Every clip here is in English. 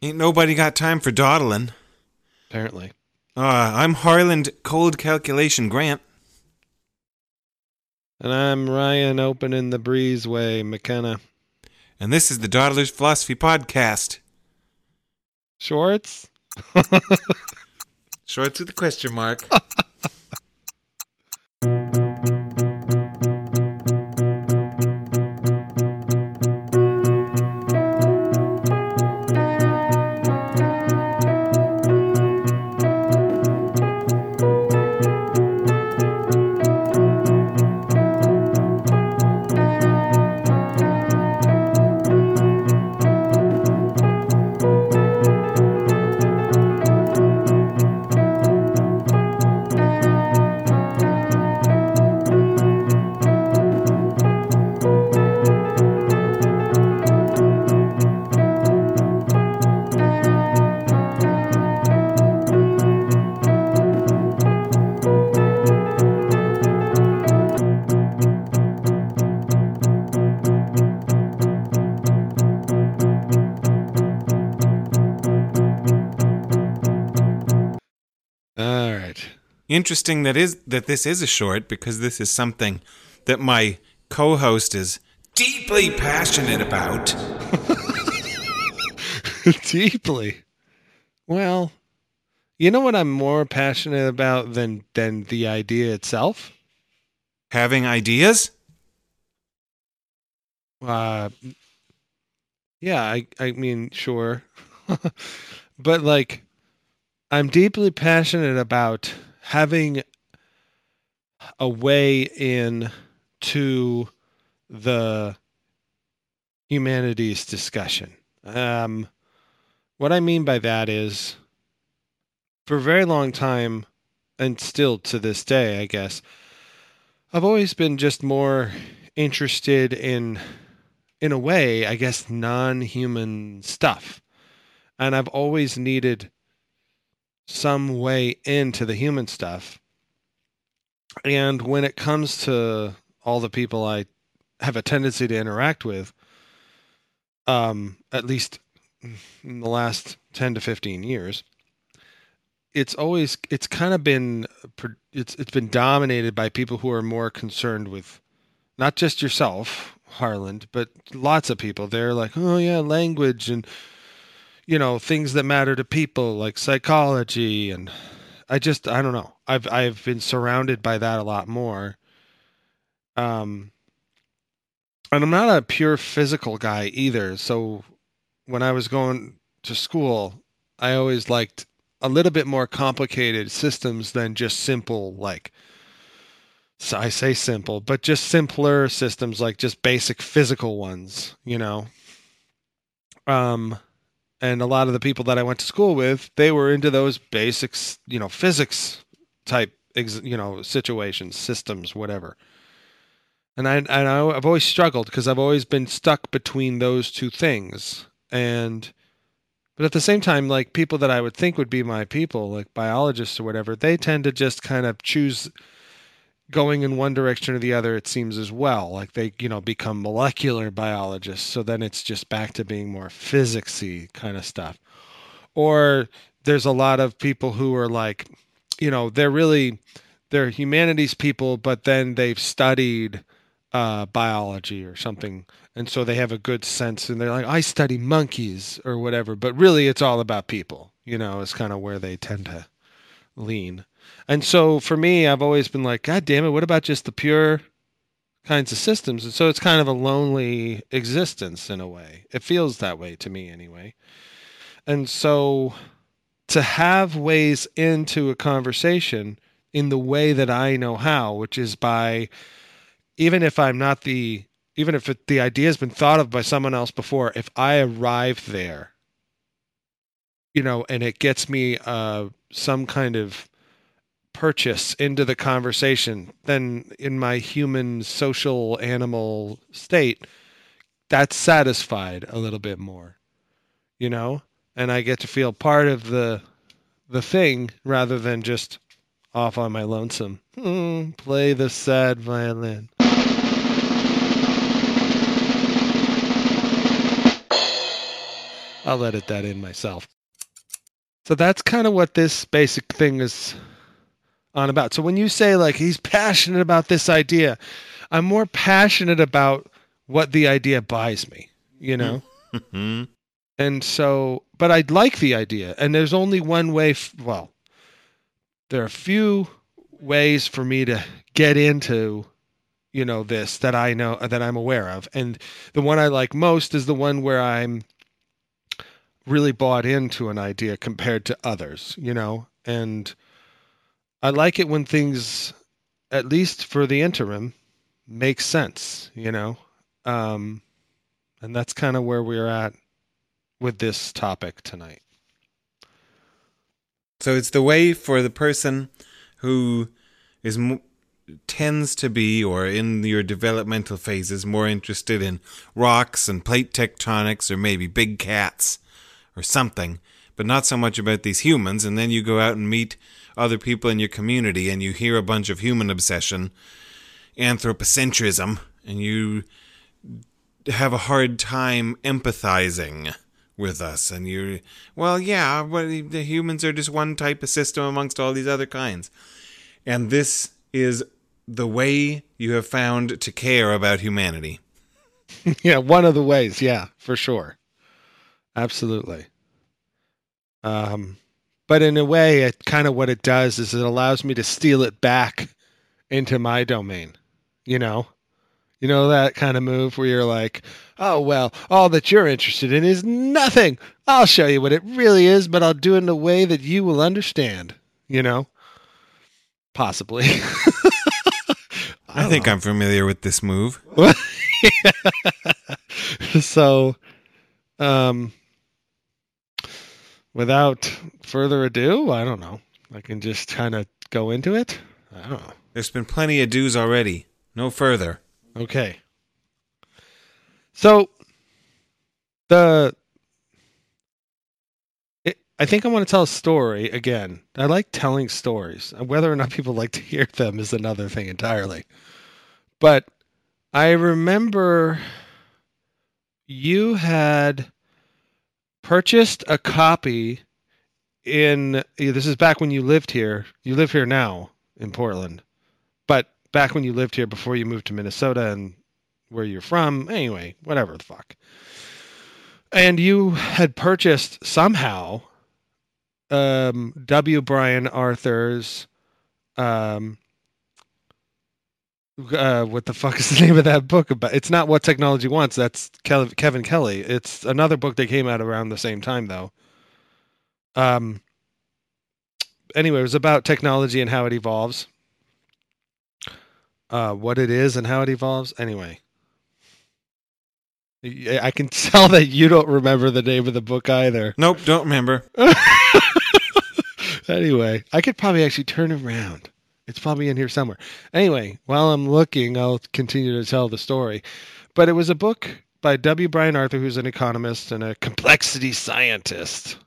Ain't nobody got time for dawdling. Apparently. Uh, I'm Harland Cold Calculation Grant. And I'm Ryan opening the breezeway, McKenna. And this is the Dawdlers Philosophy Podcast. Shorts? Shorts with a question mark. Interesting that is that this is a short because this is something that my co-host is deeply passionate about. Deeply. Well, you know what I'm more passionate about than than the idea itself? Having ideas? Uh Yeah, I I mean, sure. but like I'm deeply passionate about having a way in to the humanities discussion. Um, what I mean by that is, for a very long time, and still to this day, I guess, I've always been just more interested in, in a way, I guess, non human stuff. And I've always needed some way into the human stuff. And when it comes to all the people I have a tendency to interact with, um, at least in the last 10 to 15 years, it's always it's kind of been it's it's been dominated by people who are more concerned with not just yourself, Harland, but lots of people. They're like, "Oh yeah, language and you know things that matter to people like psychology and i just i don't know. I've i've been surrounded by that a lot more. Um and i'm not a pure physical guy either. So when i was going to school i always liked a little bit more complicated systems than just simple like so i say simple but just simpler systems like just basic physical ones you know? Um and a lot of the people that I went to school with, they were into those basics, you know, physics type, you know, situations, systems, whatever. And I and I, I've always struggled because I've always been stuck between those two things, and but at the same time, like people that I would think would be my people, like biologists or whatever, they tend to just kind of choose going in one direction or the other it seems as well. Like they you know become molecular biologists so then it's just back to being more physicsy kind of stuff. Or there's a lot of people who are like you know they're really they're humanities people but then they've studied uh, biology or something and so they have a good sense and they're like i study monkeys or whatever but really it's all about people you know is kind of where they tend to lean and so for me, I've always been like, God damn it, what about just the pure kinds of systems? And so it's kind of a lonely existence in a way. It feels that way to me anyway. And so to have ways into a conversation in the way that I know how, which is by even if I'm not the even if it, the idea has been thought of by someone else before, if I arrive there, you know, and it gets me uh, some kind of purchase into the conversation, then in my human social animal state, that's satisfied a little bit more, you know, and I get to feel part of the the thing rather than just off on my lonesome. Hmm, play the sad violin. I'll edit that in myself. So that's kind of what this basic thing is on about. So when you say like he's passionate about this idea, I'm more passionate about what the idea buys me, you know? Hmm. And so, but I'd like the idea. And there's only one way, f- well, there are a few ways for me to get into, you know, this that I know, that I'm aware of. And the one I like most is the one where I'm really bought into an idea compared to others, you know? And I like it when things, at least for the interim, make sense, you know? Um, and that's kind of where we're at with this topic tonight. So it's the way for the person who is mo- tends to be, or in your developmental phases, more interested in rocks and plate tectonics, or maybe big cats, or something, but not so much about these humans. And then you go out and meet other people in your community, and you hear a bunch of human obsession, anthropocentrism, and you have a hard time empathizing with us and you well yeah but the humans are just one type of system amongst all these other kinds and this is the way you have found to care about humanity yeah, one of the ways, yeah, for sure. Absolutely. Um but in a way it kind of what it does is it allows me to steal it back into my domain. You know? You know that kind of move where you're like, "Oh, well, all that you're interested in is nothing. I'll show you what it really is, but I'll do it in a way that you will understand." You know? Possibly. i, think i'm familiar with this move so um without further ado i don't know. I can just kind of go into it? I don't know. There's been plenty of dues already. No further. Okay. So the it, i think i want to tell a story again. I like telling stories. Whether or not people like to hear them is another thing entirely. But i remember you had purchased a copy in this is back when you lived here. You live here now in portland. But back when you lived here before you moved to minnesota and where you're from anyway whatever the fuck. And you had purchased somehow um w. Brian arthur's um uh, what the fuck is the name of that book about? It's not what technology wants. That's Kev- Kevin Kelly. It's another book that came out around the same time, though. Um. Anyway, it was about technology and how it evolves. Uh, what it is and how it evolves. Anyway, I can tell that you don't remember the name of the book either. nope don't remember anyway, I could probably actually turn around. It's probably in here somewhere. Anyway, while I'm looking, I'll continue to tell the story. But it was a book by W. Brian Arthur, who's an economist and a complexity scientist.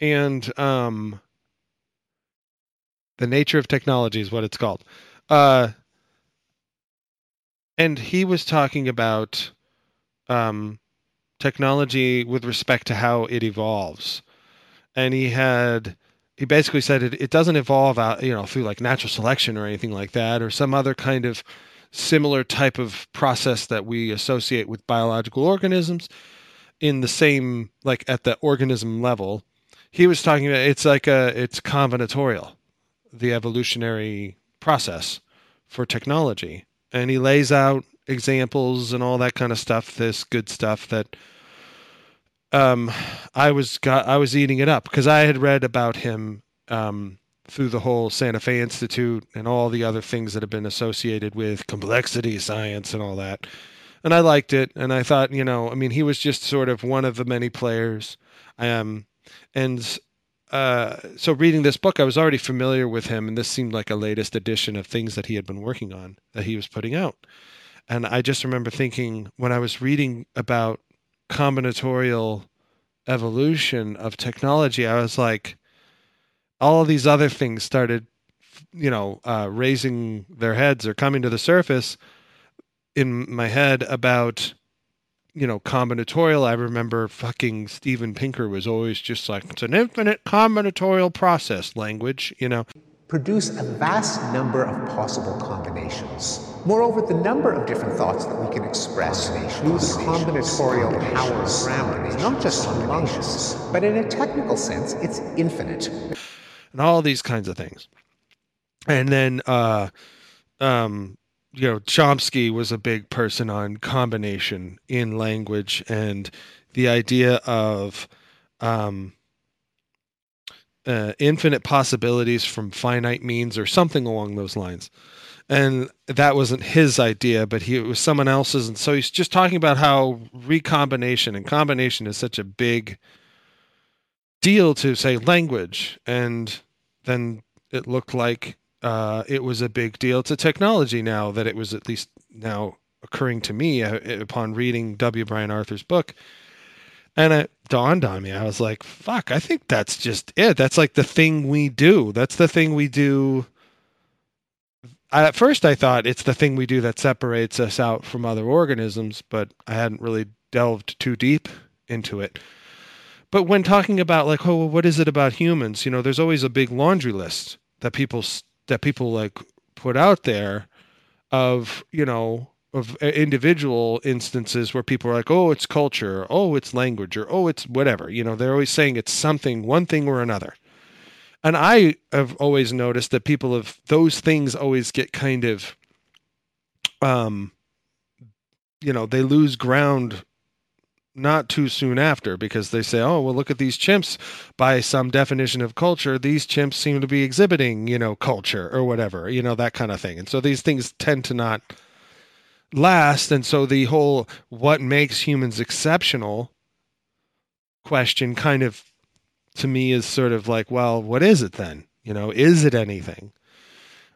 And um, the nature of technology is what it's called. Uh, and he was talking about um, technology with respect to how it evolves. And he had he basically said it, it doesn't evolve out you know through like natural selection or anything like that or some other kind of similar type of process that we associate with biological organisms in the same like at the organism level. He was talking about it's like a it's combinatorial the evolutionary process for technology. And he lays out examples and all that kind of stuff this good stuff that um, I was got I was eating it up because I had read about him um, through the whole Santa Fe Institute and all the other things that have been associated with complexity science and all that. And I liked it, and I thought, you know, I mean, he was just sort of one of the many players. Um, and uh, so reading this book, I was already familiar with him, and this seemed like a latest edition of things that he had been working on that he was putting out. And I just remember thinking when I was reading about combinatorial evolution of technology, I was like, all of these other things started, you know, uh, raising their heads or coming to the surface in my head about you know, combinatorial. I remember fucking Steven Pinker was always just like, it's an infinite combinatorial process language, you know. Produce a vast number of possible combinations. Moreover, the number of different thoughts that we can express through combinatorial power of grammar is not just humongous, but in a technical sense, it's infinite. And all these kinds of things. And then, uh, um, you know, Chomsky was a big person on combination in language and the idea of um, uh, infinite possibilities from finite means or something along those lines. And that wasn't his idea, but he, it was someone else's. And so he's just talking about how recombination and combination is such a big deal to, say, language. And then it looked like uh, it was a big deal to technology now that it was at least now occurring to me uh, upon reading W. Brian Arthur's book. And it dawned on me. I was like, fuck, I think that's just it. That's like the thing we do. That's the thing we do. At first, I thought it's the thing we do that separates us out from other organisms, but I hadn't really delved too deep into it. But when talking about, like, oh, what is it about humans? You know, there's always a big laundry list that people that people like put out there of you know of individual instances where people are like oh it's culture oh it's language or oh it's whatever you know they're always saying it's something one thing or another and i have always noticed that people of those things always get kind of um you know they lose ground not too soon after because they say, oh, well, look at these chimps. By some definition of culture, these chimps seem to be exhibiting, you know, culture or whatever, you know, that kind of thing. And so these things tend to not last. And so the whole what makes humans exceptional question kind of to me is sort of like, well, what is it then? You know, is it anything?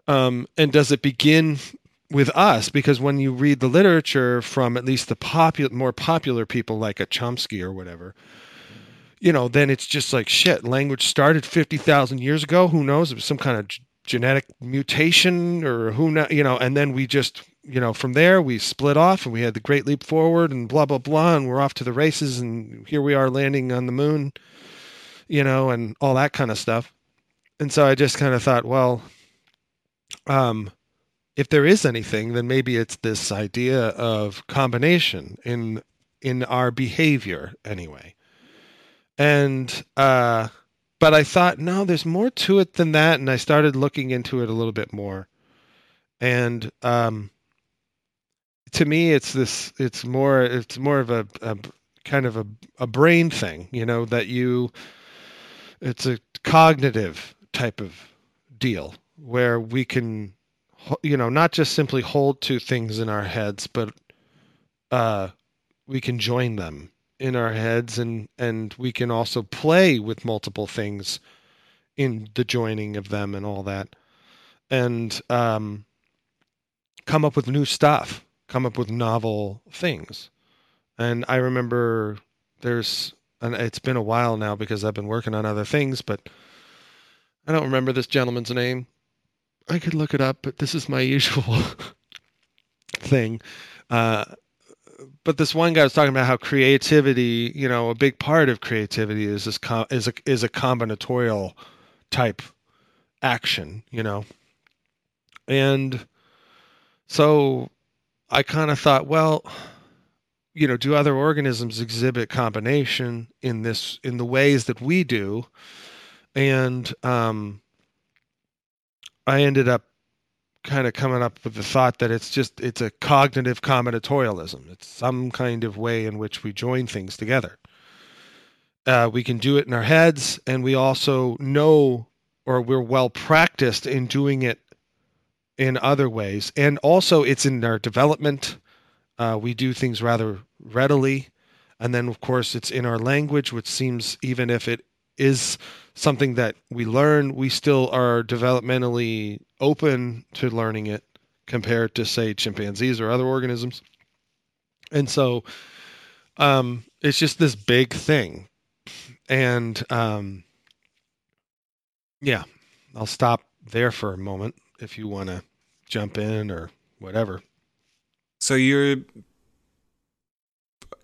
Um, and does it begin with us because when you read the literature from at least the more popular people like a Chomsky or whatever you know then it's just like shit language started 50,000 years ago who knows it was some kind of genetic mutation or who know you know and then we just you know from there we split off and we had the great leap forward and blah blah blah and we're off to the races and here we are landing on the moon you know and all that kind of stuff and so i just kind of thought well um if there is anything, then maybe it's this idea of combination in in our behavior anyway. And uh but I thought, no, there's more to it than that, and I started looking into it a little bit more. And um to me it's this it's more it's more of a, a kind of a, a brain thing, you know, that you it's a cognitive type of deal where we can you know, not just simply hold two things in our heads, but uh, we can join them in our heads, and and we can also play with multiple things in the joining of them and all that, and um, come up with new stuff, come up with novel things. And I remember there's, and it's been a while now because I've been working on other things, but I don't remember this gentleman's name I could look it up, but this is my usual thing. Uh, but this one guy was talking about how creativity, you know, a big part of creativity is this com- is a is a combinatorial type action, you know. And so I kind of thought, well, you know, do other organisms exhibit combination in this in the ways that we do? And um I ended up kind of coming up with the thought that it's just it's a cognitive combinatorialism. It's some kind of way in which we join things together. Uh, we can do it in our heads, and we also know or we're well practiced in doing it in other ways. And also, it's in our development. Uh, we do things rather readily. And then, of course, it's in our language, which seems, even if it is something that we learn, we still are developmentally open to learning it compared to, say, chimpanzees or other organisms. And so um, it's just this big thing. And um, yeah, I'll stop there for a moment if you want to jump in or whatever. So you're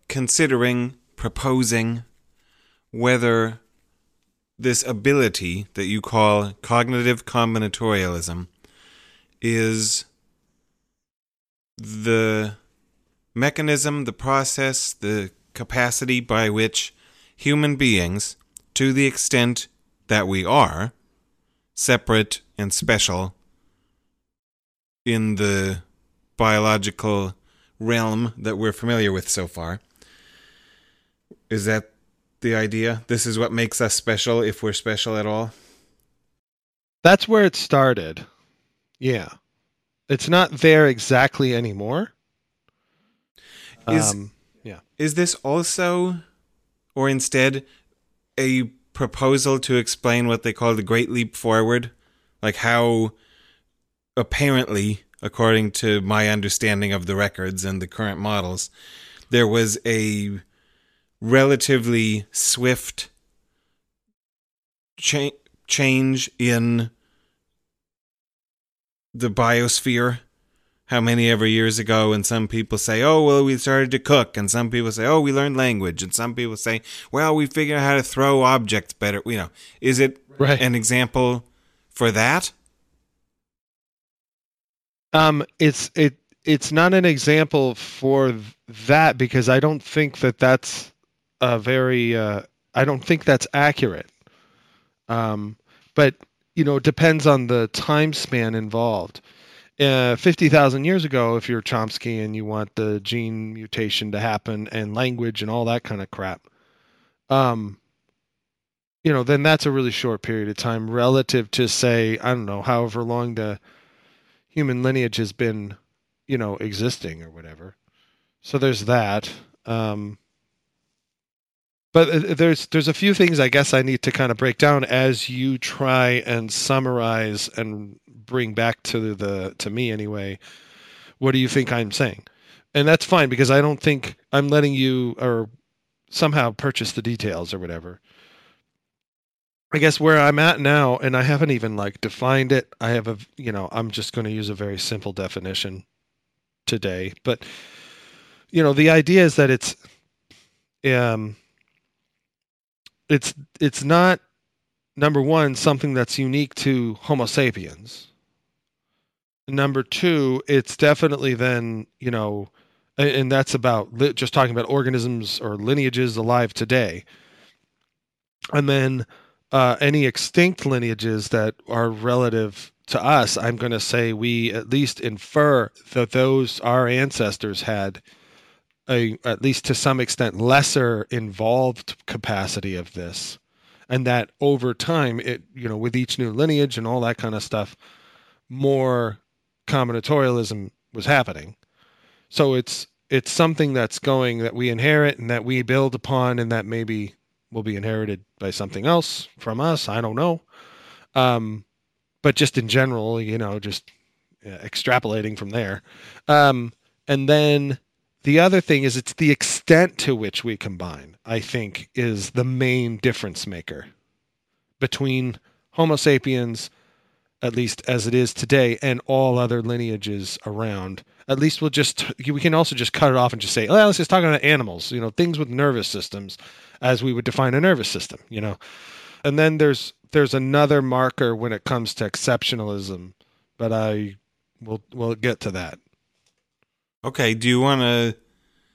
considering, proposing whether this ability that you call cognitive combinatorialism is the mechanism, the process, the capacity by which human beings, to the extent that we are, separate and special in the biological realm that we're familiar with so far. Is that the idea? This is what makes us special if we're special at all? That's where it started. Yeah. It's not there exactly anymore. Is um, yeah. is this also or instead a proposal to explain what they call the great leap forward? Like how apparently, according to my understanding of the records and the current models, there was a relatively swift cha- change in the biosphere. How many ever years ago and some people say oh well we started to cook and some people say oh we learned language and some people say well we figured out how to throw objects better you know. Is it Right. an example for that? Um, it's it it's not an example for that because I don't think that that's a very uh, I don't think that's accurate. Um, but you know, it depends on the time span involved. Uh, Fifty thousand years ago, if you're Chomsky and you want the gene mutation to happen and language and all that kind of crap, um, you know, then that's a really short period of time relative to say I don't know, however long the human lineage has been, you know, existing or whatever. So there's that. Um, but uh, there's there's a few things I guess I need to kind of break down as you try and summarize and bring back to the to me anyway. What do you think I'm saying? And that's fine because I don't think I'm letting you or somehow purchase the details or whatever. I guess where I'm at now, and I haven't even like defined it. I have a, you know, I'm just going to use a very simple definition today. But, you know, the idea is that it's, um, it's it's not number one something that's unique to Homo sapiens. Number two, it's definitely then you know, and, that's about li- just talking about organisms or lineages alive today. And then uh, any extinct lineages that are relative to us, I'm going to say we at least infer that those our ancestors had a at least to some extent lesser involved capacity of this, and that over time, it you know with each new lineage and all that kind of stuff, more combinatorialism was happening. So it's it's something that's going that we inherit and that we build upon, and that maybe will be inherited by something else from us. I don't know. Um, but just in general, you know, just extrapolating from there. Um, and then the other thing is it's the extent to which we combine, I think, is the main difference maker between Homo sapiens, at least as it is today, and all other lineages around. At least we'll just, we can also just cut it off and just say, well, let's just talk about animals, you know, things with nervous systems as we would define a nervous system, you know. And then there's there's another marker when it comes to exceptionalism, but I will we'll get to that. Okay, do you want to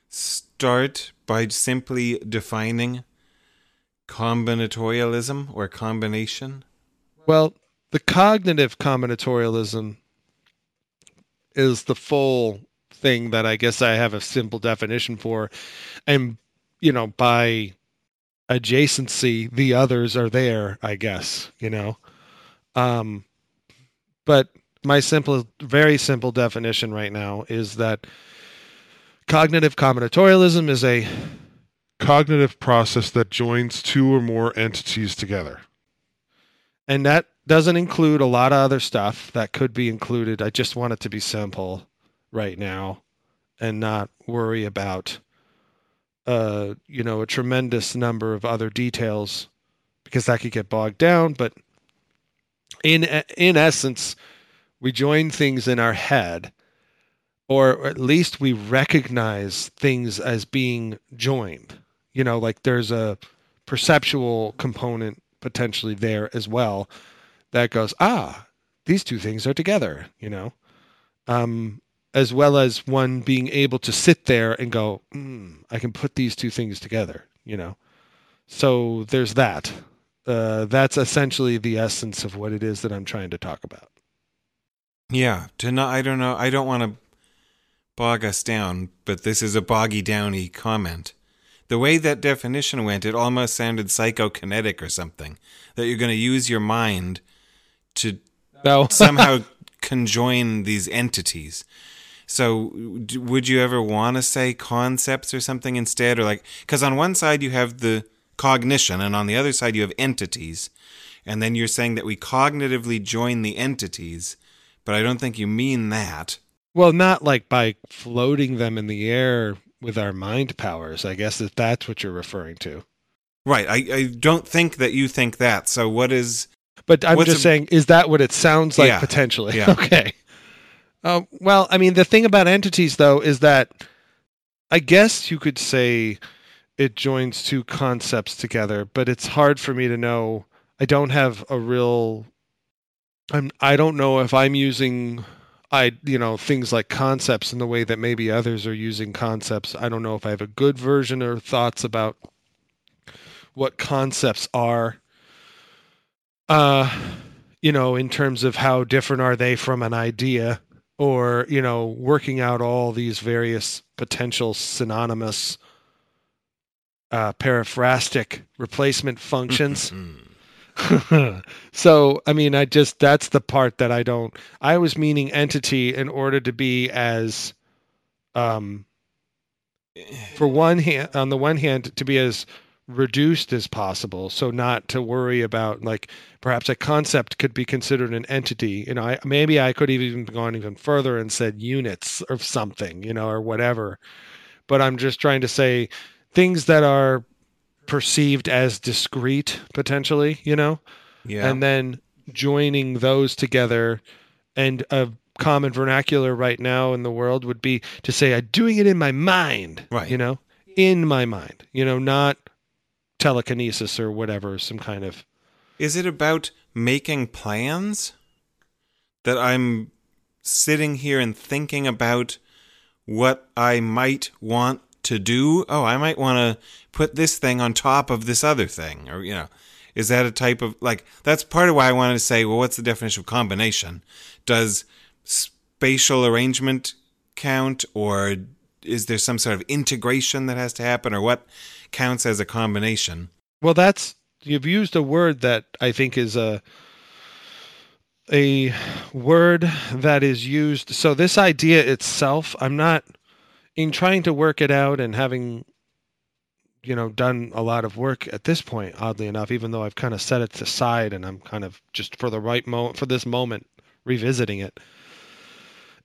start by simply defining combinatorialism or combination? Well, the cognitive combinatorialism is the full thing that I guess I have a simple definition for. And, you know, by adjacency, the others are there, I guess, you know. Um, but my simple, very simple definition right now is that cognitive combinatorialism is a Cognitive process that joins two or more entities together. and that doesn't include a lot of other stuff that could be included. I just want it to be simple right now and not worry about uh you know a tremendous number of other details because that could get bogged down but in in essence we join things in our head or at least we recognize things as being joined. You know, like there's a perceptual component potentially there as well that goes, ah, these two things are together, you know, um, as well as one being able to sit there and go, mm, I can put these two things together, you know. So there's that. Uh, that's essentially the essence of what it is that I'm trying to talk about. Yeah, to not, I don't know. I don't want to bog us down, but this is a boggy downy comment. The way that definition went, it almost sounded psychokinetic or something. That you're going to use your mind to No. somehow conjoin these entities. So, d- would you ever want to say concepts or something instead? Or like, because on one side you have the cognition, and on the other side you have entities. And then you're saying that we cognitively join the entities, but I don't think you mean that. Well, not like by floating them in the air with our mind powers. I guess that that's what you're referring to. Right. I, I don't think that you think that. So, what is. But I'm just a- saying, is that what it sounds like Yeah. potentially? Yeah. Okay. Uh, well, I mean, the thing about entities, though, is that I guess you could say it joins two concepts together, but it's hard for me to know. I don't have a real. I'm. I don't know if I'm using. I you know things like concepts in the way that maybe others are using concepts. I don't know if I have a good version or thoughts about what concepts are uh you know in terms of how different are they from an idea or you know working out all these various potential synonymous uh replacement functions Mm. so i mean i just that's the part that i don't i was meaning entity in order to be as um for one hand on the one hand to be as reduced as possible. So not to worry about like perhaps a concept could be considered an entity. You know I, maybe i could have even gone even further and said units of something you know or whatever. But i'm just trying to say things that are perceived as discrete potentially you know Yeah. and then joining those together and a common vernacular right now in the world would be to say i'm doing it in my mind Right. you know in my mind you know not telekinesis or whatever some kind of Is it about making plans? That I'm sitting here and thinking about what I might want to do? Oh, I might want to put this thing on top of this other thing. Or, you know, is that a type of, like, that's part of why I wanted to say, well, what's the definition of combination? Does spatial arrangement count? Or is there some sort of integration that has to happen? Or what counts as a combination? well that's you've used a word that i think is a a word that is used so this idea itself i'm not in trying to work it out and having you know done a lot of work at this point oddly enough even though i've kind of set it aside and i'm kind of just for the right moment for this moment revisiting it.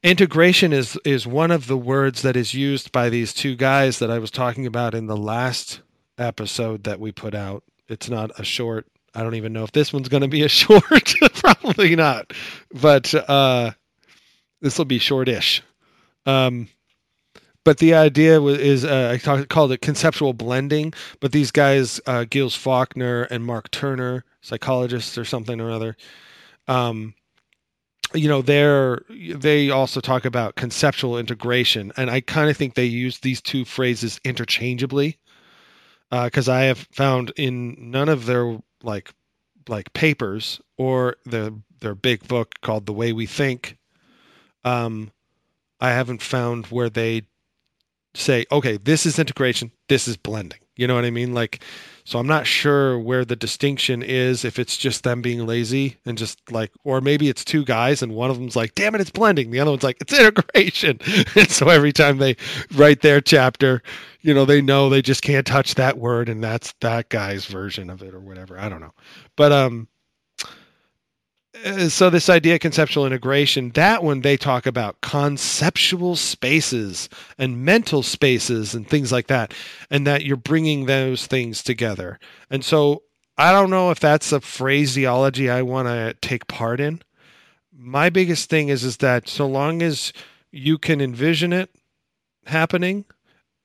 Integration is is one of the words that is used by these two guys that i was talking about in the last episode that we put out. It's not a short i don't even know if this one's going to be a short probably not but uh this will be shortish. Um but the idea wa- is uh, I talk, called it conceptual blending. But these guys, uh, Fauconnier and Mark Turner, psychologists or something or other, um, you know, they're they also talk about conceptual integration, and I kind of think they use these two phrases interchangeably, because I have found in none of their like like papers or their their big book called The Way We Think, um, I haven't found where they say, okay, this is integration, this is blending. You know what I mean? Like, so I'm not sure where the distinction is if it's just them being lazy and just like, or maybe it's two guys and one of them's like, damn it, it's blending. The other one's like, it's integration. and so every time they write their chapter, you know, they know they just can't touch that word and that's that guy's version of it or whatever. I don't know. But, um, Uh, so this idea of conceptual integration that one they talk about conceptual spaces and mental spaces and things like that and that you're bringing those things together. And so i don't know if that's a phraseology i want to take part in. My biggest thing is is that so long as you can envision it happening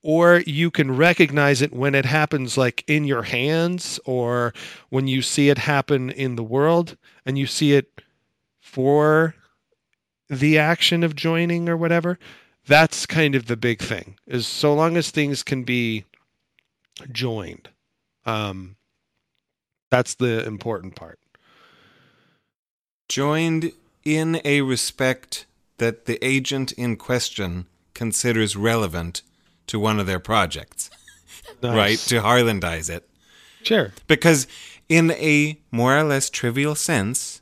or you can recognize it when it happens like in your hands or when you see it happen in the world and you see it for the action of joining or whatever that's kind of the big thing is so long as things can be joined. Um that's the important part. Joined in a respect that the agent in question considers relevant to one of their projects, right? To Harlandize it. sure Because, in a more or less trivial sense,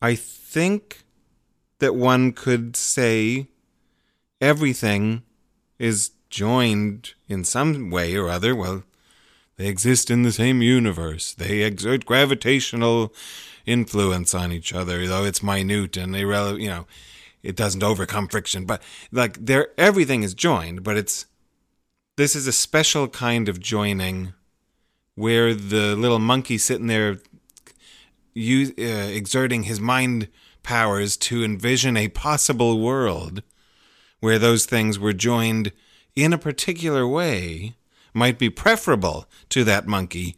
I think that one could say everything is joined in some way or other. Well, they exist in the same universe. They exert gravitational influence on each other, though it's minute and irrelevant. You know, it doesn't overcome friction. But like, there, everything is joined. But it's this is a special kind of joining where the little monkey sitting there uh, exerting his mind powers to envision a possible world where those things were joined in a particular way might be preferable to that monkey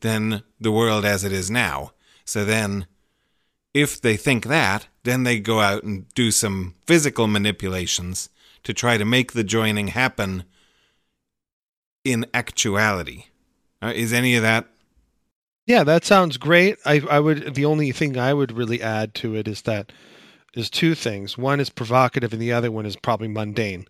than the world as it is now. So then, if they think that, then they go out and do some physical manipulations to try to make the joining happen in actuality. Uh, is any of that Yeah, that sounds great. I I would the only thing I would really add to it is that is two things. One is provocative and the other one is probably mundane.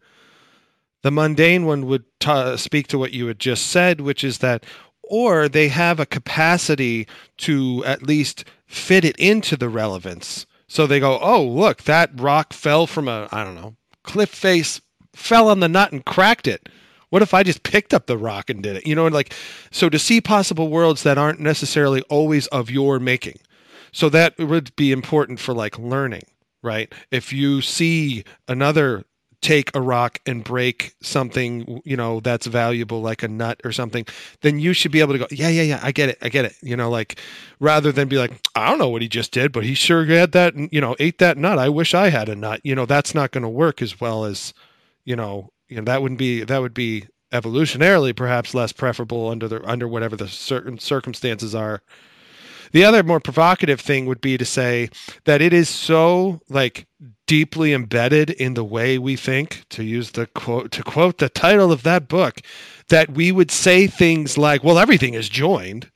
The mundane one would ta speak to what you had just said, which is that or they have a capacity to at least fit it into the relevance. So they go, "Oh, look, that rock fell from a I don't know, cliff face, fell on the nut and cracked it." What if I just picked up the rock and did it? You know, and like, so to see possible worlds that aren't necessarily always of your making. So that would be important for like learning, right? If you see another take a rock and break something, you know, that's valuable, like a nut or something, then you should be able to go, yeah, yeah, yeah, I get it, I get it. You know, like rather than be like, I don't know what he just did, but he sure had that, and, you know, ate that nut. I wish I had a nut. You know, that's not going to work as well as, you know, you know that wouldn't be that would be evolutionarily perhaps less preferable under the under whatever the certain circumstances are. The other more provocative thing would be to say that it is so like deeply embedded in the way we think to use the quote to quote the title of that book that we would say things like well everything is joined.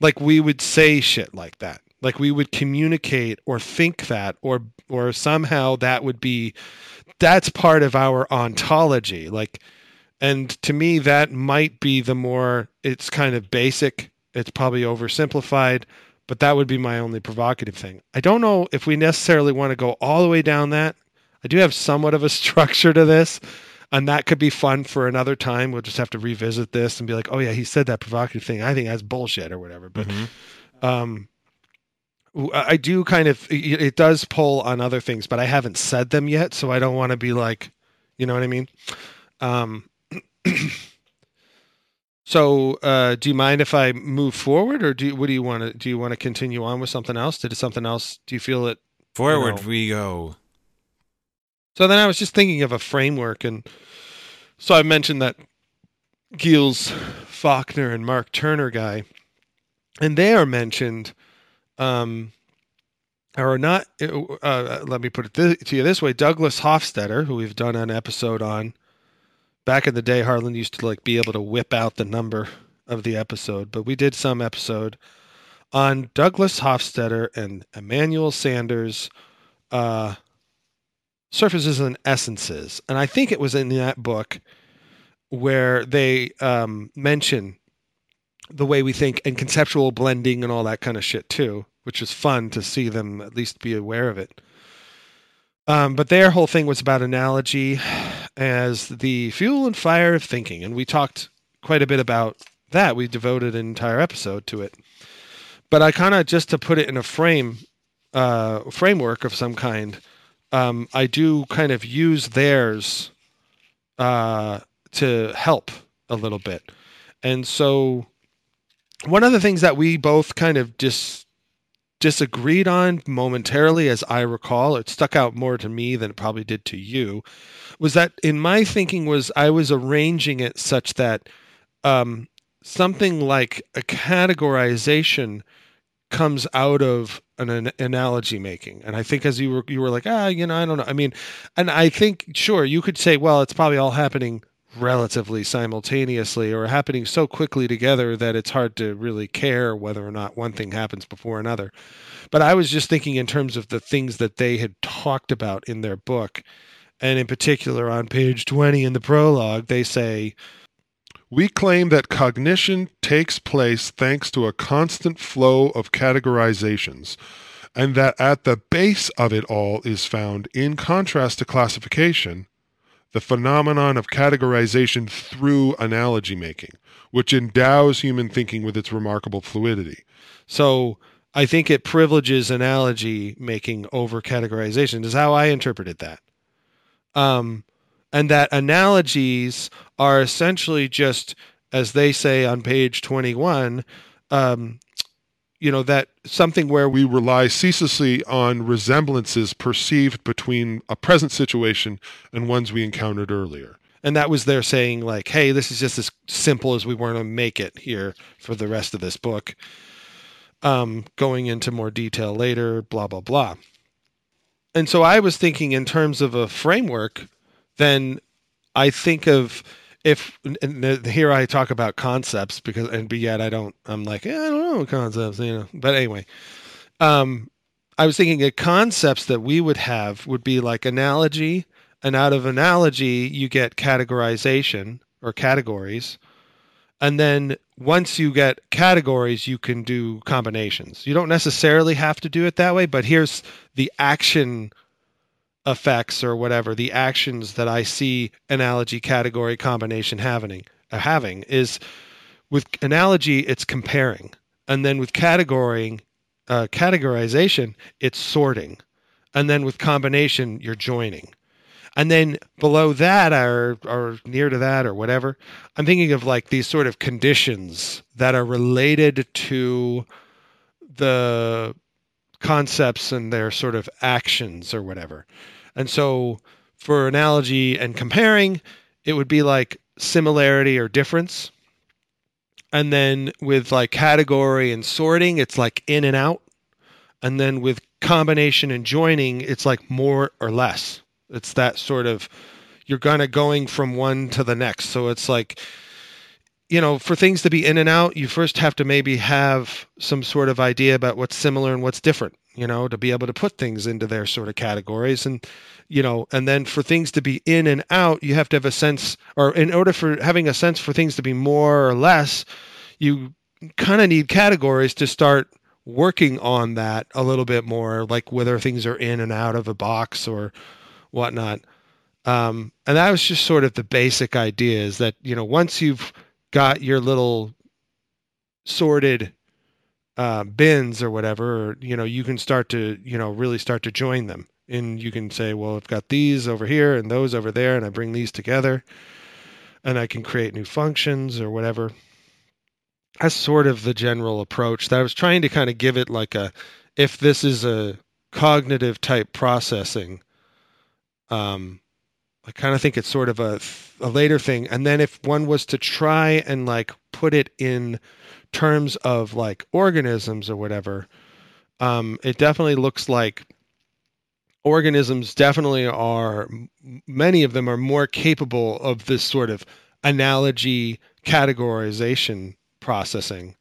Like we would say shit like that. Like we would communicate or think that or or somehow that would be that's part of our ontology. Like and to me that might be the more it's kind of basic it's probably oversimplified but that would be my only provocative thing. I don't know if we necessarily want to go all the way down that. I do have somewhat of a structure to this and that could be fun for another time. We'll just have to revisit this and be like oh yeah he said that provocative thing. I think that's bullshit or whatever but um w- I do kind of it does pull on other things, but I haven't said them yet, so I don't want to be like, you know what I mean? Um So, uh, do you mind if I move forward, or do you, what do you want to do? You want to continue on with something else? Did something else? Do you feel it? forward know. we go? So then I was just thinking of a framework, and so I mentioned that Gilles, Fauconnier, and Mark Turner guy, and they are mentioned, um, or not. Uh, let me put it th- to you this way: Douglas Hofstadter, who we've done an episode on. Back in the day, Harlan used to like be able to whip out the number of the episode, but we did some episode on Douglas Hofstadter and Emmanuel Sanders. Uh, surfaces and essences and i think it was in that book where they um, mention the way we think and conceptual blending and all that kind of shit too which was fun to see them at least be aware of it. Um, but their whole thing was about analogy as the fuel and fire of thinking and we talked quite a bit about that. We devoted an entire episode to it. But i kind of just to put it in a frame uh, framework of some kind um, I do kind of use theirs uh, to help a little bit. And so, one of the things that we both kind of just disagreed on momentarily, as I recall. It stuck out more to me than it probably did to you. Was that in my thinking was I was arranging it such that um, something like a categorization comes out of an, an, analogy making and i think as you were you were like ah you know i don't know i mean and i think sure you could say well it's probably all happening relatively simultaneously or happening so quickly together that it's hard to really care whether or not one thing happens before another. But i was just thinking in terms of the things that they had talked about in their book and in particular on page 20 in the prologue they say We claim that cognition takes place thanks to a constant flow of categorizations, and that at the base of it all is found, in contrast to classification, the phenomenon of categorization through analogy making, which endows human thinking with its remarkable fluidity. So I think it privileges analogy making over categorization. Is how I interpreted that. Um, and that analogies are essentially just, as they say on page twenty-one, um, you know that something where we rely ceaselessly on resemblances perceived between a present situation and ones we encountered earlier. and that was their saying like, hey, this is just as simple as we want to make it here for the rest of this book. Um, going into more detail later, blah blah blah. And so I was thinking in terms of a framework, then I think of if here I talk about concepts because and but yet I don't I'm like I don't know concepts you know. But anyway um I was thinking of concepts that we would have would be like analogy and out of analogy you get categorization or categories. And then once you get categories you can do combinations. You don't necessarily have to do it that way but here's the action effects or whatever the actions that i see analogy category combination having uh, having is with analogy it's comparing. And then with categorying uh, categorization it's sorting. And then with combination you're joining. And then below that or or near to that or whatever i'm thinking of like these sort of conditions that are related to the concepts and their sort of actions or whatever and so for analogy and comparing it would be like similarity or difference. And then with like category and sorting it's like in and out. And then with combination and joining it's like more or less. It's that sort of you're kind of going from one to the next. So it's like, you know, for things to be in and out, you first have to maybe have some sort of idea about what's similar and what's different, you know, to be able to put things into their sort of categories. And, you know, and then for things to be in and out, you have to have a sense, or in order for having a sense for things to be more or less, you kind of need categories to start working on that a little bit more, like whether things are in and out of a box or whatnot. Um, and that was just sort of the basic idea is that, you know, once you've got your little sorted uh, bins or whatever, you know, you can start to, you know, really start to join them. And you can say, well, I've got these over here and those over there, and I bring these together and I can create new functions or whatever. That's sort of the general approach that I was trying to kind of give it like a, if this is a cognitive type processing, um, I kind of think it's sort of a, a later thing. And then if one was to try and like put it in terms of like organisms or whatever, um, it definitely looks like organisms definitely are, many of them are more capable of this sort of analogy categorization processing.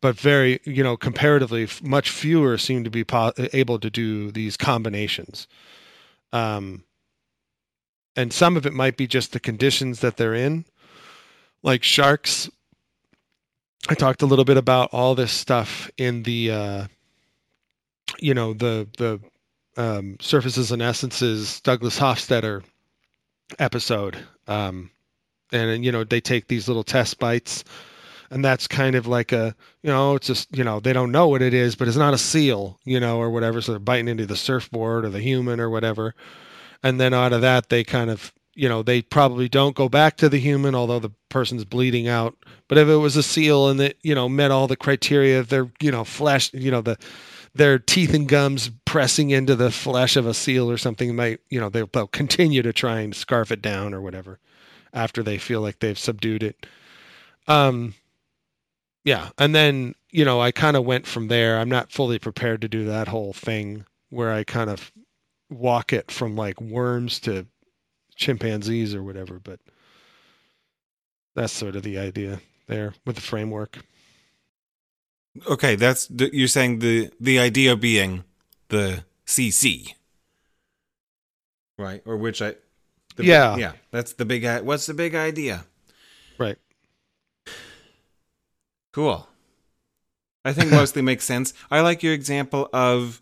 But very, you know, comparatively, much fewer seem to be po- able to do these combinations. Um, and some of it might be just the conditions that they're in. Like sharks i talked a little bit about all this stuff in the uh you know the the um surfaces and essences douglas hofstadter episode. Um and you know they take these little test bites and that's kind of like a you know it's just you know they don't know what it is but it's not a seal you know or whatever so they're biting into the surfboard or the human or whatever and then out of that they kind of you know, they probably don't go back to the human, although the person's bleeding out. But if it was a seal and it, you know, met all the criteria, their, you know, flesh, you know, the their teeth and gums pressing into the flesh of a seal or something might, you know, they'll, they'll continue to try and scarf it down or whatever after they feel like they've subdued it. Um, yeah, and then you know, I kind of went from there. I'm not fully prepared to do that whole thing where I kind of walk it from like worms to chimpanzees or whatever, but that's sort of the idea there with the framework. Okay, that's you're saying the the idea being the CC, right? Or which I, Yeah. yeah, that's the big. What's the big idea? Right. Cool. I think mostly makes sense. I like your example of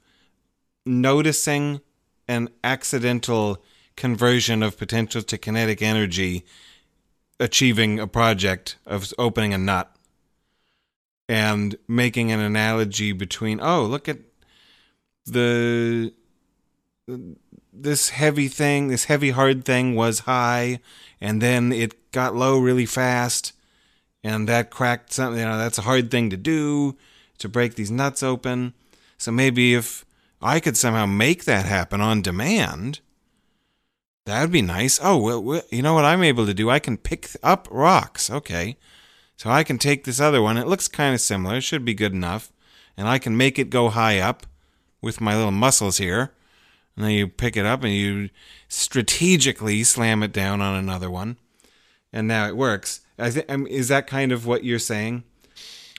noticing an accidental conversion of potential to kinetic energy achieving a project of opening a nut and making an analogy between oh look at the this heavy thing this heavy hard thing was high and then it got low really fast and that cracked something you know that's a hard thing to do to break these nuts open. So maybe if i could somehow make that happen on demand. That would be nice. Oh well, well you know what i'm able to do? I can pick up rocks. Okay. So i can take this other one. It looks kind of similar. It should be good enough. And i can make it go high up with my little muscles here. And then you pick it up and you strategically slam it down on another one. And now it works. I um, is that kind of what you're saying?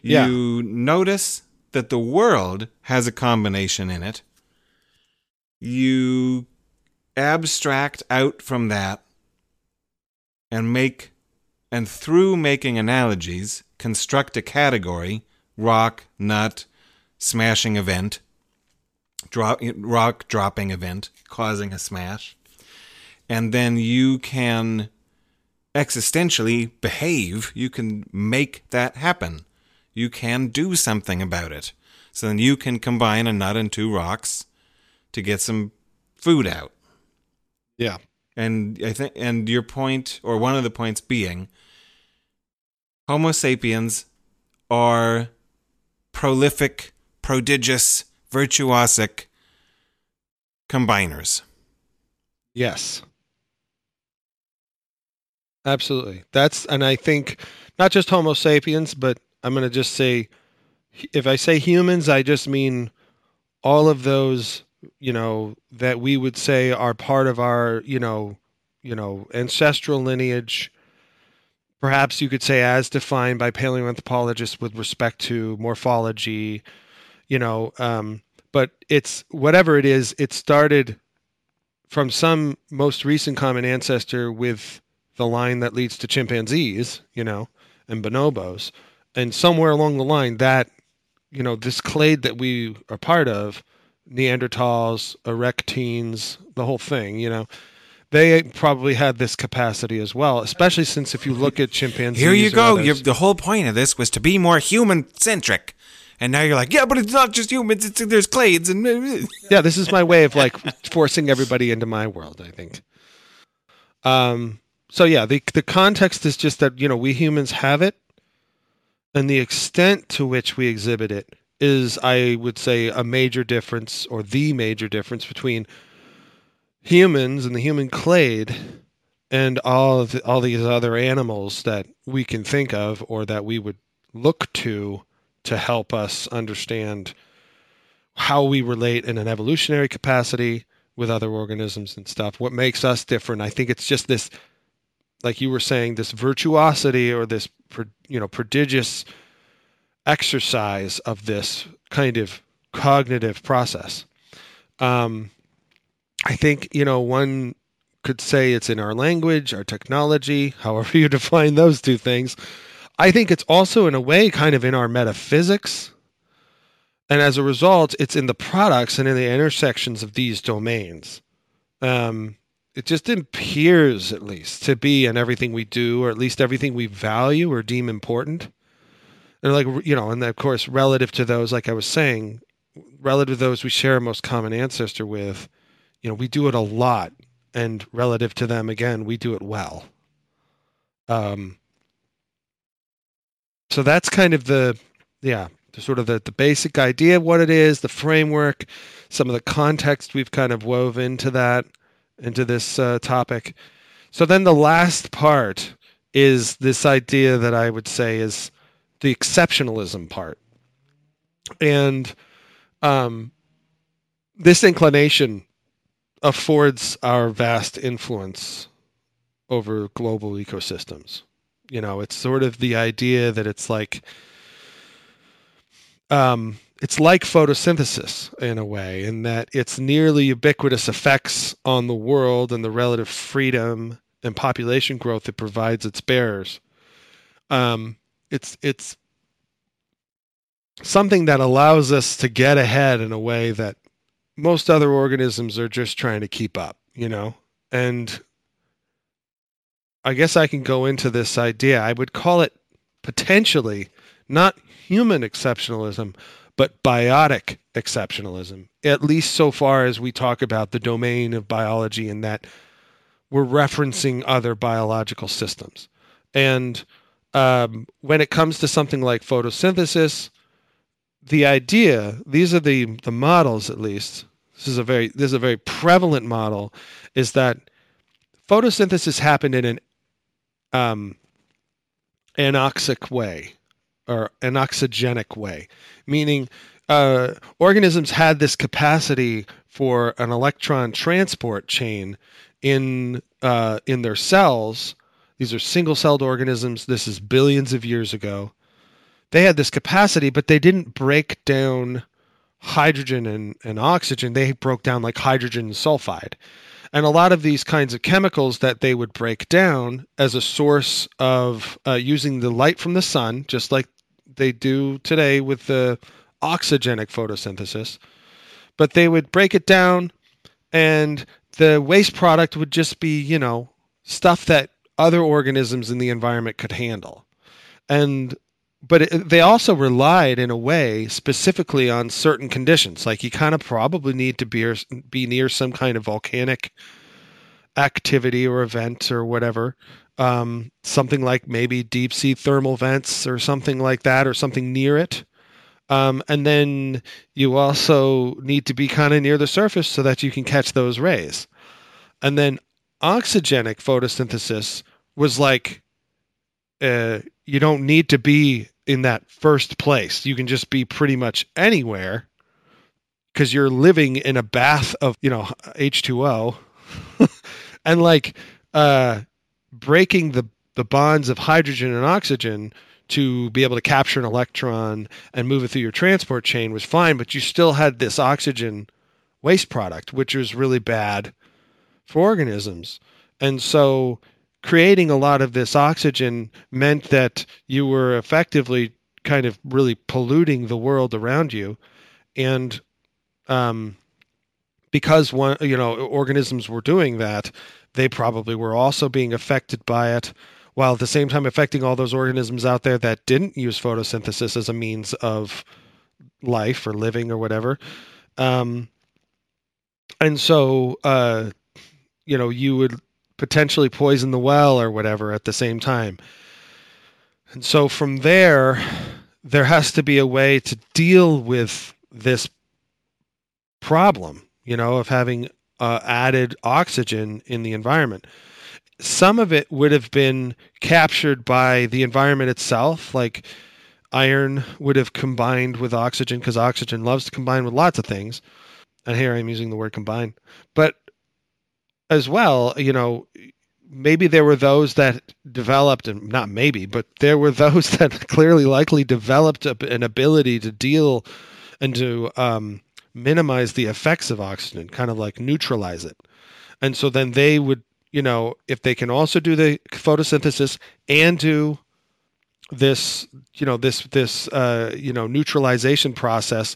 Yeah. You notice that the world has a combination in it. You abstract out from that and make and through making analogies construct a category rock nut smashing event drop rock dropping event causing a smash and then you can existentially behave, you can make that happen. You can do something about it. So then you can combine a nut and two rocks to get some food out. Yeah. And I think and your point or one of the points being Homo sapiens are prolific, prodigious, virtuosic combiners. Yes. Absolutely. That's and I think not just Homo sapiens, but I'm going to just say if I say humans, I just mean all of those, you know, that we would say are part of our, you know, you know, ancestral lineage. Perhaps you could say as defined by paleoanthropologists with respect to morphology, you know, um, but it's whatever it is, it started from some most recent common ancestor with the line that leads to chimpanzees, you know, and bonobos. And somewhere along the line, that, you know, this clade that we are part of, Neanderthals, Erectines, the whole thing, you know, they probably had this capacity as well, especially since if you look at chimpanzees. Here you go. You're, the whole point of this was to be more human centric. And now you're like, yeah, but it's not just humans. It's there's clades and yeah, this is my way of like forcing everybody into my world. I think. Um. So yeah, the the context is just that you know we humans have it, and the extent to which we exhibit it is, I would say, a major difference or the major difference between humans and the human clade and all of the, all these other animals that we can think of or that we would look to to help us understand how we relate in an evolutionary capacity with other organisms and stuff. What makes us different? I think it's just this, like you were saying, this virtuosity or this, you know, prodigious exercise of this kind of cognitive process. Um, I think you know one could say it's in our language, our technology, however you define those two things. I think it's also in a way kind of in our metaphysics. And as a result, it's in the products and in the intersections of these domains. Um, it just appears, at least, to be in everything we do, or at least everything we value or deem important. And like you know, and of course, relative to those, like I was saying, relative to those we share a most common ancestor with, you know, we do it a lot and relative to them, again, we do it well. Um, so that's kind of the, yeah, the sort of the, the basic idea of what it is, the framework, some of the context we've kind of wove into that, into this uh, topic. So then the last part is this idea that I would say is the exceptionalism part. And um, this inclination affords our vast influence over global ecosystems. You know, it's sort of the idea that it's like um, it's like photosynthesis in a way, in that its nearly ubiquitous effects on the world and the relative freedom and population growth it provides its bearers. Um, it's it's something that allows us to get ahead in a way that most other organisms are just trying to keep up, you know? And I guess I can go into this idea. I would call it potentially not human exceptionalism, but biotic exceptionalism, at least so far as we talk about the domain of biology and that we're referencing other biological systems. And um, when it comes to something like photosynthesis, the idea these are the the models at least this is a very this is a very prevalent model is that photosynthesis happened in an um, anoxic way or anoxygenic way meaning uh, organisms had this capacity for an electron transport chain in uh, in their cells these are single celled organisms this is billions of years ago they had this capacity, but they didn't break down hydrogen and, and oxygen. They broke down like hydrogen sulfide. And a lot of these kinds of chemicals that they would break down as a source of uh, using the light from the sun, just like they do today with the oxygenic photosynthesis. But they would break it down, and the waste product would just be, you know, stuff that other organisms in the environment could handle. And but it, they also relied in a way specifically on certain conditions. Like you kind of probably need to be be near some kind of volcanic activity or event or whatever. Um, something like maybe deep sea thermal vents or something like that or something near it. Um, and then you also need to be kind of near the surface so that you can catch those rays. And then oxygenic photosynthesis was like uh, you don't need to be in that first place. You can just be pretty much anywhere because you're living in a bath of, you know, H2O and like uh, breaking the, the bonds of hydrogen and oxygen to be able to capture an electron and move it through your transport chain was fine, but you still had this oxygen waste product, which was really bad for organisms. And so creating a lot of this oxygen meant that you were effectively kind of really polluting the world around you and um, because one you know organisms were doing that they probably were also being affected by it while at the same time affecting all those organisms out there that didn't use photosynthesis as a means of life or living or whatever um, and so uh, you know you would potentially poison the well or whatever at the same time. And so from there, there has to be a way to deal with this problem, you know, of having uh, added oxygen in the environment. Some of it would have been captured by the environment itself, like iron would have combined with oxygen because oxygen loves to combine with lots of things. And here I'm using the word combine. But as well, you know, maybe there were those that developed, and not maybe, but there were those that clearly likely developed an ability to deal and to um, minimize the effects of oxygen, kind of like neutralize it. And so then they would, you know, if they can also do the photosynthesis and do this, you know, this this uh, you know neutralization process,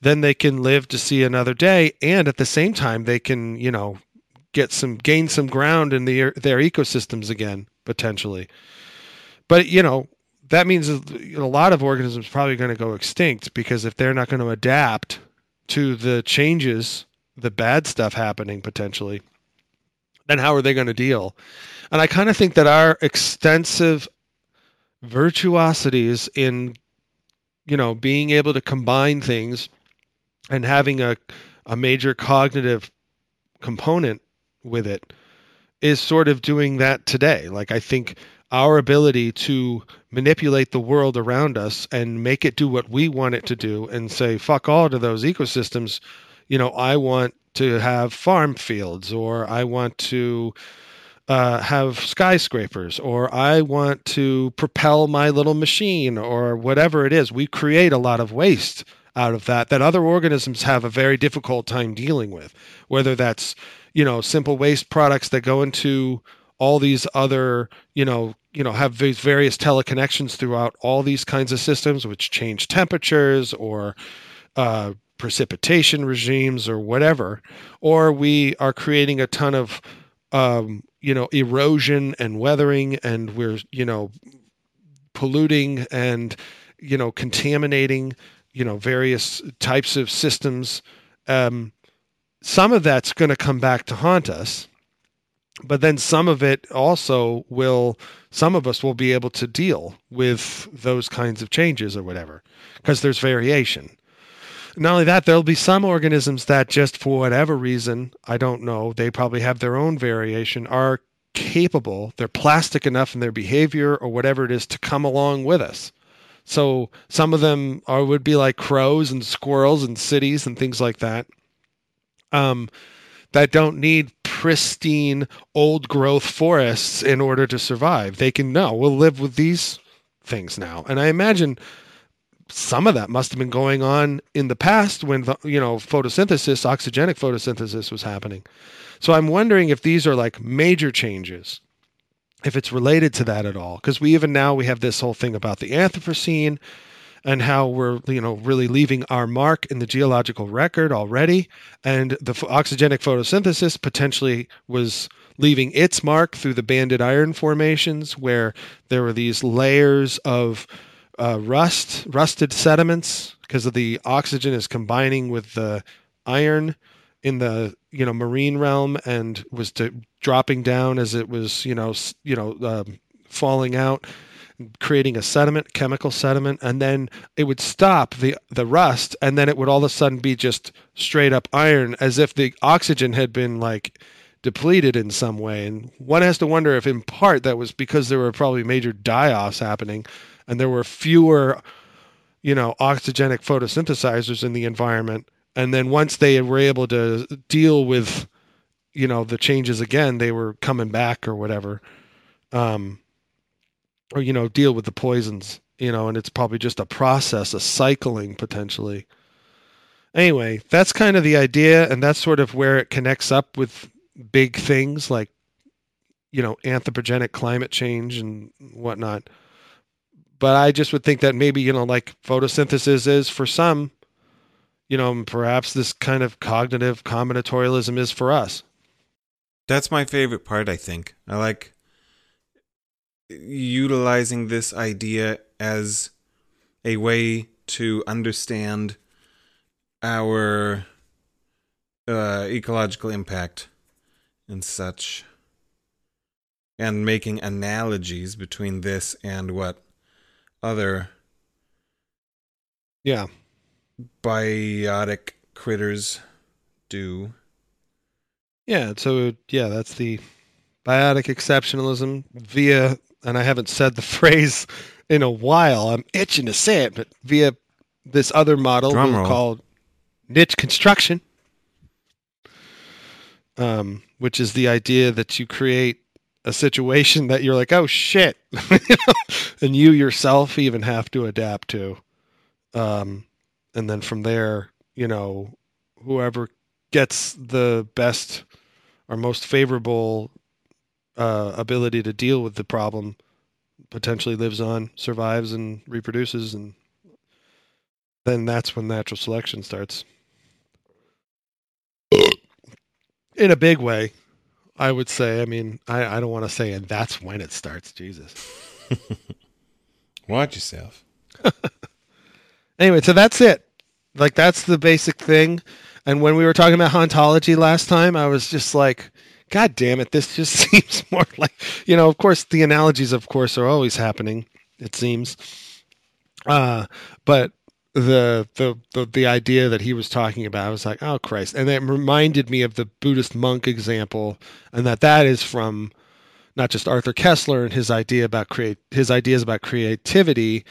then they can live to see another day, and at the same time they can, you know, get some gain some ground in the, their ecosystems again potentially. But you know that means a lot of organisms probably going to go extinct because if they're not going to adapt to the changes, the bad stuff happening potentially, then how are they going to deal? And I kind of think that our extensive virtuosities in, you know, being able to combine things and having a, a major cognitive component with it is sort of doing that today. Like, I think our ability to manipulate the world around us and make it do what we want it to do and say, fuck all to those ecosystems. You know, I want to have farm fields or I want to uh, have skyscrapers or I want to propel my little machine or whatever it is. We create a lot of waste out of that that other organisms have a very difficult time dealing with, whether that's, you know, simple waste products that go into all these other, you know, you know, have these various teleconnections throughout all these kinds of systems, which change temperatures or uh, precipitation regimes or whatever, or we are creating a ton of, um, you know, erosion and weathering, and we're, you know, polluting and, you know, contaminating, you know, various types of systems. Um, some of that's going to come back to haunt us but then some of it also will some of us will be able to deal with those kinds of changes or whatever because there's variation. Not only that there'll be some organisms that just for whatever reason i don't know they probably have their own variation are capable they're plastic enough in their behavior or whatever it is to come along with us. So some of them are would be like crows and squirrels and cities and things like that um that don't need pristine old growth forests in order to survive. They can no, we'll live with these things now. And I imagine some of that must have been going on in the past when the, you know photosynthesis, oxygenic photosynthesis was happening. So I'm wondering if these are like major changes, if it's related to that at all. Because we even now we have this whole thing about the Anthropocene and how we're you know really leaving our mark in the geological record already. And the oxygenic photosynthesis potentially was leaving its mark through the banded iron formations where there were these layers of uh, rust rusted sediments because of the oxygen is combining with the iron in the you know marine realm and was to, dropping down as it was you know you know uh, falling out creating a sediment, chemical sediment, and then it would stop the the rust, and then it would all of a sudden be just straight up iron, as if the oxygen had been like depleted in some way. And one has to wonder if, in part, that was because there were probably major die-offs happening, and there were fewer, you know, oxygenic photosynthesizers in the environment. And then once they were able to deal with, you know, the changes again, they were coming back or whatever. Um, or you know deal with the poisons you know and it's probably just a process a cycling potentially. Anyway that's kind of the idea and that's sort of where it connects up with big things like you know anthropogenic climate change and whatnot. But i just would think that maybe you know like photosynthesis is for some you know perhaps this kind of cognitive combinatorialism is for us. That's my favorite part i think. I like utilizing this idea as a way to understand our uh, ecological impact and such, and making analogies between this and what other yeah biotic critters do. Yeah, so yeah, that's the biotic exceptionalism via and I haven't said the phrase in a while. I'm itching to say it, but via this other model called niche construction, um, which is the idea that you create a situation that you're like, oh shit, and you yourself even have to adapt to. Um, and then from there, you know, whoever gets the best or most favorable uh, ability to deal with the problem potentially lives on, survives, and reproduces, and then that's when natural selection starts. In a big way, I would say. I mean, I, I don't want to say, and that's when it starts. Jesus. Watch yourself. anyway, so that's it. Like, that's the basic thing. And when we were talking about hauntology last time, I was just like, God damn it! This just seems more like you know. Of course, the analogies, of course, are always happening. It seems, uh, but the, the the the idea that he was talking about, I was like, oh Christ! And that reminded me of the Buddhist monk example, and that that is from not just Arthur Koestler and his idea about create his ideas about creativity,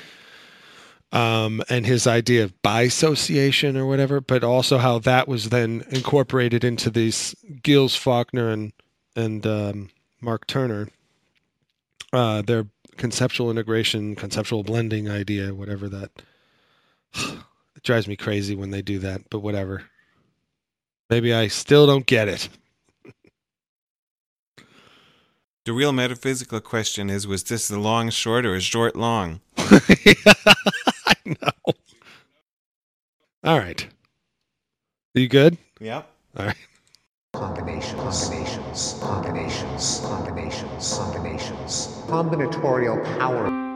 um, and his idea of bisociation or whatever, but also how that was then incorporated into these Gilles Fauconnier and and um, Mark Turner, uh, their conceptual integration, conceptual blending idea, whatever that. it drives me crazy when they do that, but whatever. Maybe I still don't get it. The real metaphysical question is was this a long short or a short long? I know. All right. Are you good? Yep. All right. Combinations, combinations, combinations, combinations, combinations. Combinatorial power.